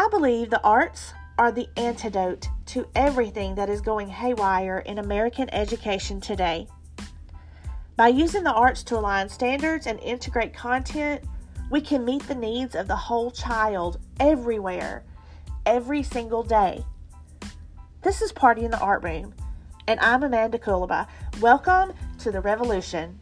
I believe the arts are the antidote to everything that is going haywire in American education today. By using the arts to align standards and integrate content, we can meet the needs of the whole child everywhere, every single day. This is Party in the Art Room, and I'm Amanda Koonlaba. Welcome to the revolution.